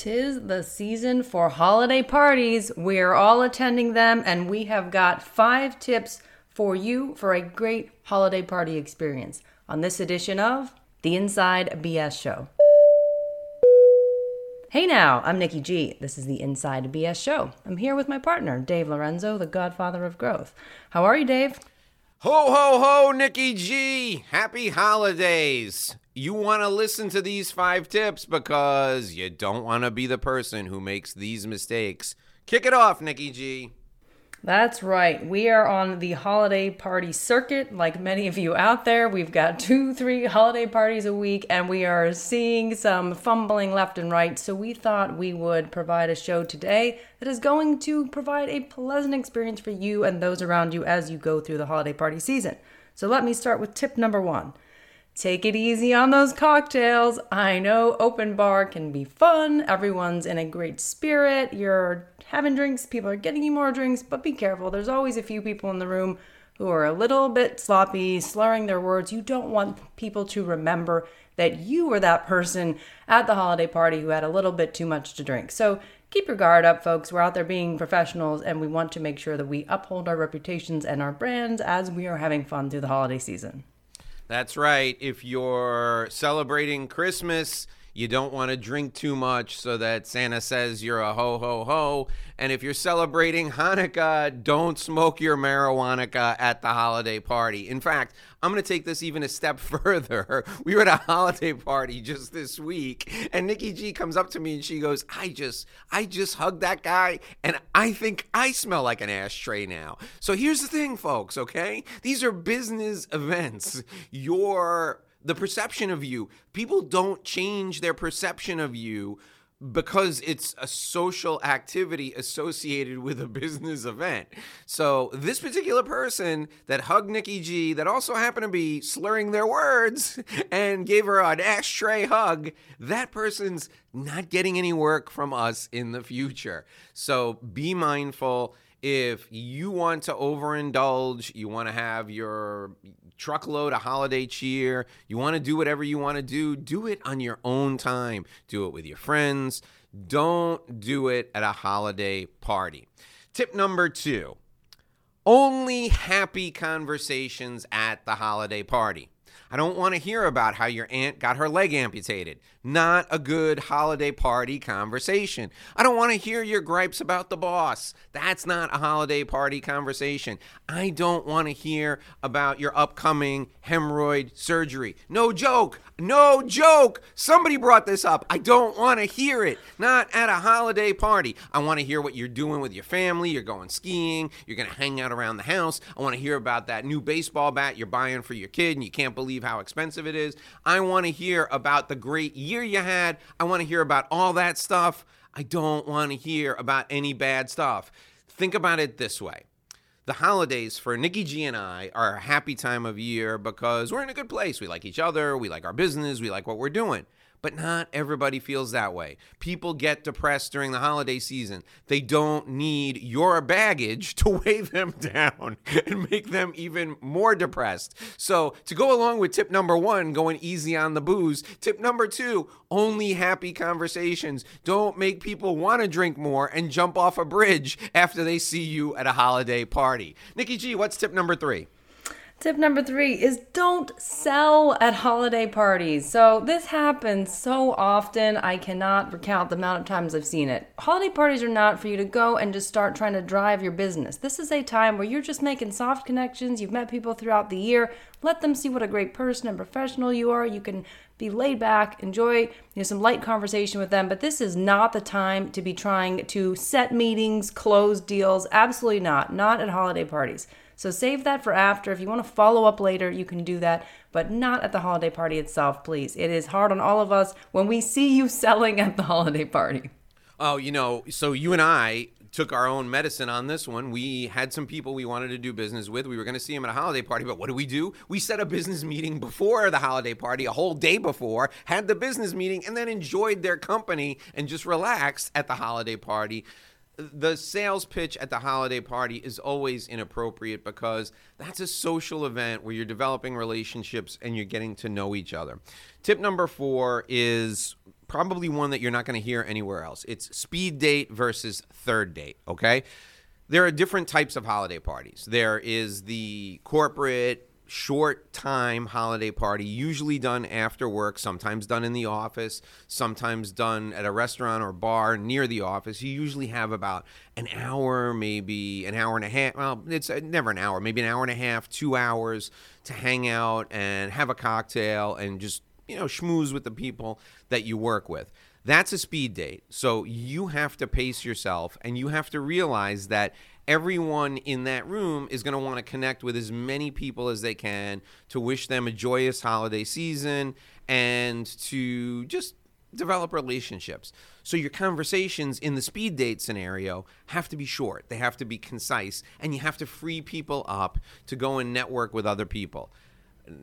Tis the season for holiday parties. We're all attending them, and we have got five tips for you for a great holiday party experience on this edition of The Inside BS Show. Hey now, I'm Nikki G. This is the Inside BS Show. I'm here with my partner, Dave Lorenzo, the godfather of growth. How are you, Dave? Ho, ho, ho, Nikki G. Happy holidays. You want to listen to these five tips because you don't want to be the person who makes these mistakes. Kick it off, Nikki G. That's right. We are on the holiday party circuit, like many of you out there. We've got two, three holiday parties a week, and we are seeing some fumbling left and right. So we thought we would provide a show today that is going to provide a pleasant experience for you and those around you as you go through the holiday party season. So let me start with tip number one. Take it easy on those cocktails. I know open bar can be fun. Everyone's in a great spirit. You're having drinks, people are getting you more drinks, but be careful. There's always a few people in the room who are a little bit sloppy, slurring their words. You don't want people to remember that you were that person at the holiday party who had a little bit too much to drink. So keep your guard up, folks. We're out there being professionals and we want to make sure that we uphold our reputations and our brands as we are having fun through the holiday season. That's right. If you're celebrating Christmas, you don't want to drink too much so that Santa says you're a ho ho ho. And if you're celebrating Hanukkah, don't smoke your marijuana at the holiday party. In fact, I'm going to take this even a step further. We were at a holiday party just this week, and Nikki G comes up to me and she goes, "I just, I just hugged that guy, and I think I smell like an ashtray now." So here's the thing, folks. Okay, these are business events. Your the perception of you. People don't change their perception of you because it's a social activity associated with a business event. So, this particular person that hugged Nikki G, that also happened to be slurring their words and gave her an ashtray hug, that person's not getting any work from us in the future. So, be mindful if you want to overindulge, you want to have your truckload of holiday cheer, you want to do whatever you want to do, do it on your own time. Do it with your friends. Don't do it at a holiday party. Tip number two only happy conversations at the holiday party. I don't want to hear about how your aunt got her leg amputated. Not a good holiday party conversation. I don't want to hear your gripes about the boss. That's not a holiday party conversation. I don't want to hear about your upcoming hemorrhoid surgery. No joke. No joke. Somebody brought this up. I don't want to hear it. Not at a holiday party. I want to hear what you're doing with your family. You're going skiing. You're going to hang out around the house. I want to hear about that new baseball bat you're buying for your kid and you can't believe believe how expensive it is. I want to hear about the great year you had. I want to hear about all that stuff. I don't want to hear about any bad stuff. Think about it this way. The holidays for Nikki G and I are a happy time of year because we're in a good place. We like each other, we like our business, we like what we're doing. But not everybody feels that way. People get depressed during the holiday season. They don't need your baggage to weigh them down and make them even more depressed. So, to go along with tip number one, going easy on the booze, tip number two, only happy conversations. Don't make people want to drink more and jump off a bridge after they see you at a holiday party. Nikki G, what's tip number three? Tip number three is don't sell at holiday parties. So, this happens so often, I cannot recount the amount of times I've seen it. Holiday parties are not for you to go and just start trying to drive your business. This is a time where you're just making soft connections. You've met people throughout the year. Let them see what a great person and professional you are. You can be laid back, enjoy you know, some light conversation with them, but this is not the time to be trying to set meetings, close deals. Absolutely not. Not at holiday parties. So save that for after. If you want to follow up later, you can do that, but not at the holiday party itself, please. It is hard on all of us when we see you selling at the holiday party. Oh, you know, so you and I took our own medicine on this one. We had some people we wanted to do business with. We were going to see them at a holiday party, but what do we do? We set a business meeting before the holiday party, a whole day before, had the business meeting, and then enjoyed their company and just relaxed at the holiday party the sales pitch at the holiday party is always inappropriate because that's a social event where you're developing relationships and you're getting to know each other. Tip number four is probably one that you're not going to hear anywhere else. It's speed date versus third date, okay? There are different types of holiday parties. There is the corporate short time holiday party, usually done after work, sometimes done in the office, sometimes done at a restaurant or bar near the office. You usually have about an hour, maybe an hour and a half. Well, it's uh, never an hour, maybe an hour and a half, two hours to hang out and have a cocktail and just, you know, schmooze with the people that you work with. That's a speed date. So you have to pace yourself and you have to realize that everyone in that room is going to want to connect with as many people as they can to wish them a joyous holiday season and to just develop relationships. So your conversations in the speed date scenario have to be short, they have to be concise, and you have to free people up to go and network with other people.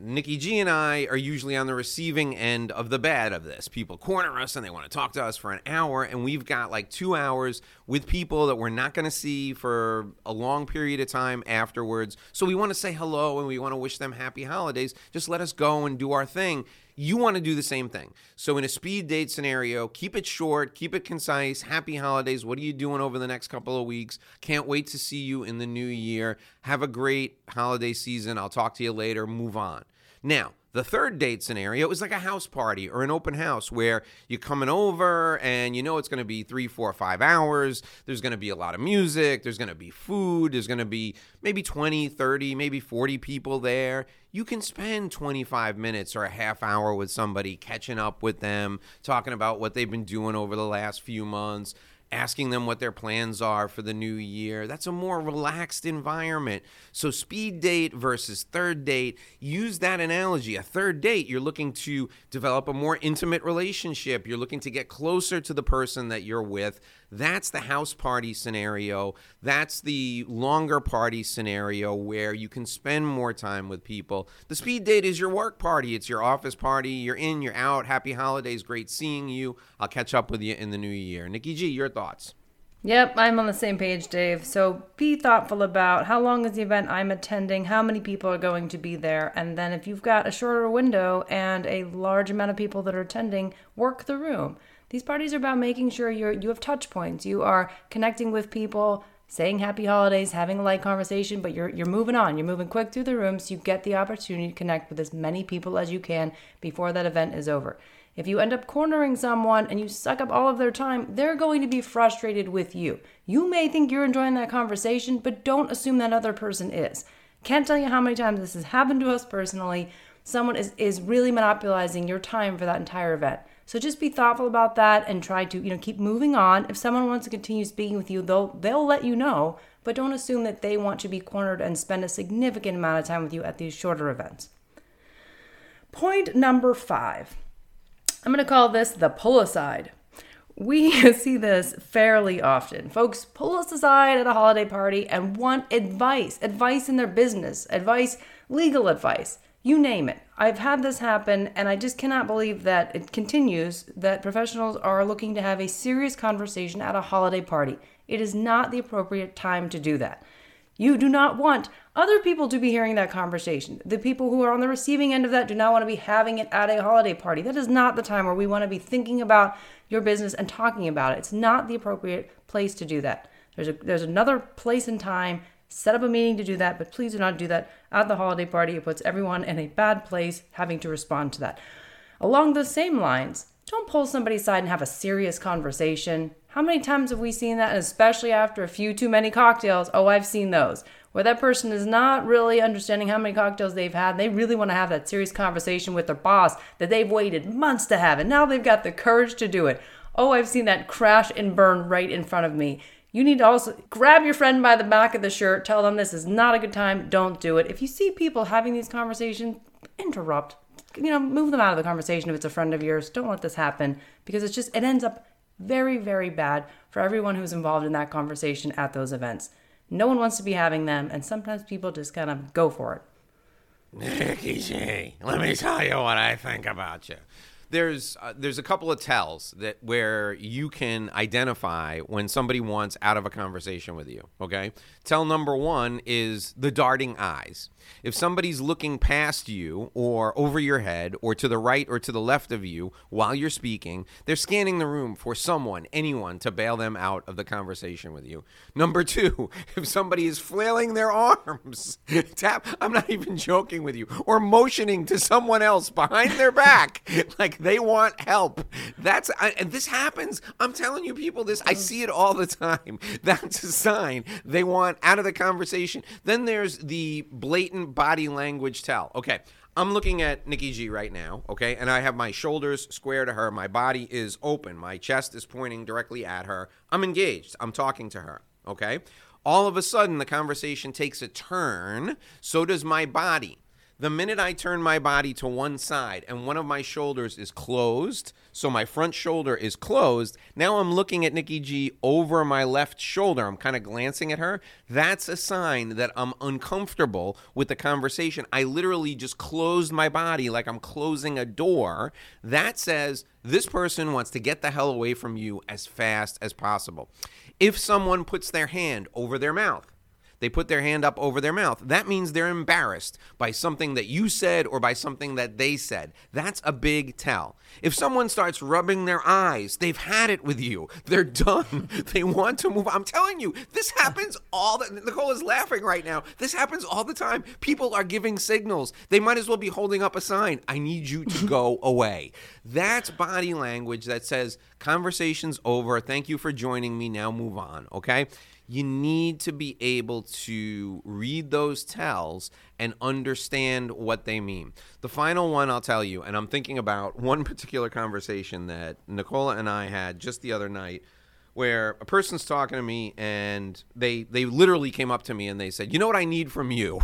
Nikki G and I are usually on the receiving end of the bad of this. People corner us and they want to talk to us for an hour, and we've got like two hours with people that we're not going to see for a long period of time afterwards. So we want to say hello and we want to wish them happy holidays. Just let us go and do our thing you want to do the same thing. So, in a speed date scenario, keep it short, keep it concise. Happy holidays. What are you doing over the next couple of weeks? Can't wait to see you in the new year. Have a great holiday season. I'll talk to you later. Move on. Now, the third date scenario is like a house party or an open house where you're coming over and you know it's going to be three, four, five hours. There's going to be a lot of music. There's going to be food. There's going to be maybe 20, 30, maybe 40 people there. You can spend 25 minutes or a half hour with somebody, catching up with them, talking about what they've been doing over the last few months asking them what their plans are for the new year. That's a more relaxed environment. So, speed date versus third date, use that analogy. A third date, you're looking to develop a more intimate relationship, you're looking to get closer to the person that you're with. That's the house party scenario. That's the longer party scenario where you can spend more time with people. The speed date is your work party, it's your office party. You're in, you're out. Happy holidays. Great seeing you. I'll catch up with you in the new year. Nikki G, your thoughts. Yep, I'm on the same page, Dave. So be thoughtful about how long is the event I'm attending, how many people are going to be there, and then if you've got a shorter window and a large amount of people that are attending, work the room. These parties are about making sure you're you have touch points. You are connecting with people, saying happy holidays, having a light conversation, but you're you're moving on. You're moving quick through the room so you get the opportunity to connect with as many people as you can before that event is over. If you end up cornering someone and you suck up all of their time, they're going to be frustrated with you. You may think you're enjoying that conversation, but don't assume that other person is. Can't tell you how many times this has happened to us personally. Someone is, is really monopolizing your time for that entire event. So just be thoughtful about that and try to, you know, keep moving on. If someone wants to continue speaking with you, they'll they'll let you know, but don't assume that they want to be cornered and spend a significant amount of time with you at these shorter events. Point number 5. I'm going to call this the pull aside. We see this fairly often. Folks pull us aside at a holiday party and want advice, advice in their business, advice, legal advice you name it. I've had this happen, and I just cannot believe that it continues that professionals are looking to have a serious conversation at a holiday party. It is not the appropriate time to do that. You do not want other people to be hearing that conversation. The people who are on the receiving end of that do not want to be having it at a holiday party. That is not the time where we want to be thinking about your business and talking about it. It's not the appropriate place to do that. There's a there's another place and time set up a meeting to do that, but please do not do that at the holiday party. It puts everyone in a bad place having to respond to that. Along those same lines, don't pull somebody aside and have a serious conversation. How many times have we seen that? And especially after a few too many cocktails. Oh, I've seen those. Where that person is not really understanding how many cocktails they've had. They really want to have that serious conversation with their boss that they've waited months to have. And now they've got the courage to do it. Oh, I've seen that crash and burn right in front of me. You need to also grab your friend by the back of the shirt, tell them this is not a good time, don't do it. If you see people having these conversations, interrupt. You know, move them out of the conversation if it's a friend of yours. Don't let this happen because it's just, it ends up very, very bad for everyone who's involved in that conversation at those events. No one wants to be having them, and sometimes people just kind of go for it. Nikki G, let me tell you what I think about you. There's uh, there's a couple of tells that where you can identify when somebody wants out of a conversation with you. Okay, tell number one is the darting eyes. If somebody's looking past you or over your head or to the right or to the left of you while you're speaking, they're scanning the room for someone, anyone, to bail them out of the conversation with you. Number two, if somebody is flailing their arms, tap. I'm not even joking with you, or motioning to someone else behind their back, like they want help. That's I, and this happens. I'm telling you, people, this I see it all the time. That's a sign they want out of the conversation. Then there's the blatant body language tell. Okay. I'm looking at Nikki G right now, okay, and I have my shoulders square to her. My body is open. My chest is pointing directly at her. I'm engaged. I'm talking to her, okay? All of a sudden, the conversation takes a turn. So does my body. The minute I turn my body to one side and one of my shoulders is closed, so my front shoulder is closed, now I'm looking at Nikki G over my left shoulder. I'm kind of glancing at her. That's a sign that I'm uncomfortable with the conversation. I literally just closed my body like I'm closing a door. That says this person wants to get the hell away from you as fast as possible. If someone puts their hand over their mouth, they put their hand up over their mouth. That means they're embarrassed by something that you said or by something that they said. That's a big tell. If someone starts rubbing their eyes, they've had it with you. They're done. they want to move. I'm telling you, this happens all the Nicole is laughing right now. This happens all the time. People are giving signals. They might as well be holding up a sign. I need you to go away. That's body language that says conversation's over. Thank you for joining me. Now move on, okay? You need to be able to read those tells and understand what they mean. The final one I'll tell you, and I'm thinking about one particular conversation that Nicola and I had just the other night where a person's talking to me and they they literally came up to me and they said, "You know what I need from you?"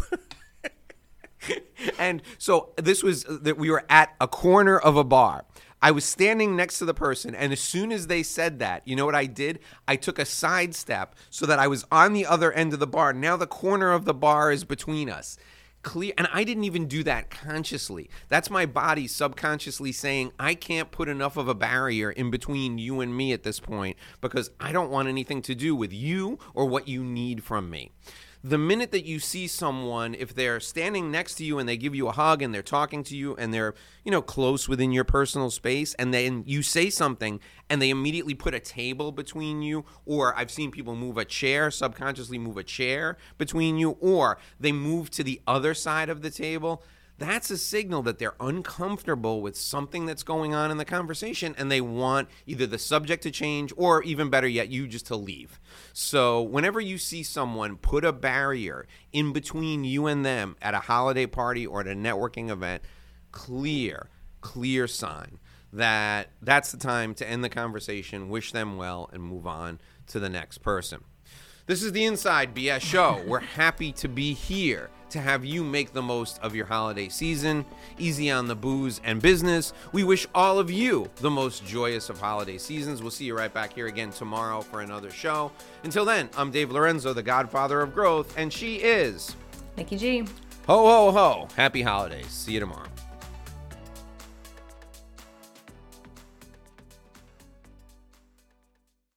and so this was uh, that we were at a corner of a bar I was standing next to the person, and as soon as they said that, you know what I did? I took a sidestep so that I was on the other end of the bar. Now the corner of the bar is between us. Clear, and I didn't even do that consciously. That's my body subconsciously saying, I can't put enough of a barrier in between you and me at this point because I don't want anything to do with you or what you need from me the minute that you see someone, if they're standing next to you and they give you a hug and they're talking to you and they're, you know, close within your personal space, and then you say something and they immediately put a table between you, or I've seen people move a chair, subconsciously move a chair between you, or they move to the other side of the table that's a signal that they're uncomfortable with something that's going on in the conversation and they want either the subject to change or even better yet you just to leave. So whenever you see someone put a barrier in between you and them at a holiday party or at a networking event clear clear sign that that's the time to end the conversation wish them well and move on to the next person. This is the Inside BS Show. We're happy to be here to have you make the most of your holiday season. Easy on the booze and business. We wish all of you the most joyous of holiday seasons. We'll see you right back here again tomorrow for another show. Until then, I'm Dave Lorenzo, the godfather of growth, and she is Nikki G. Ho, ho, ho. Happy holidays. See you tomorrow.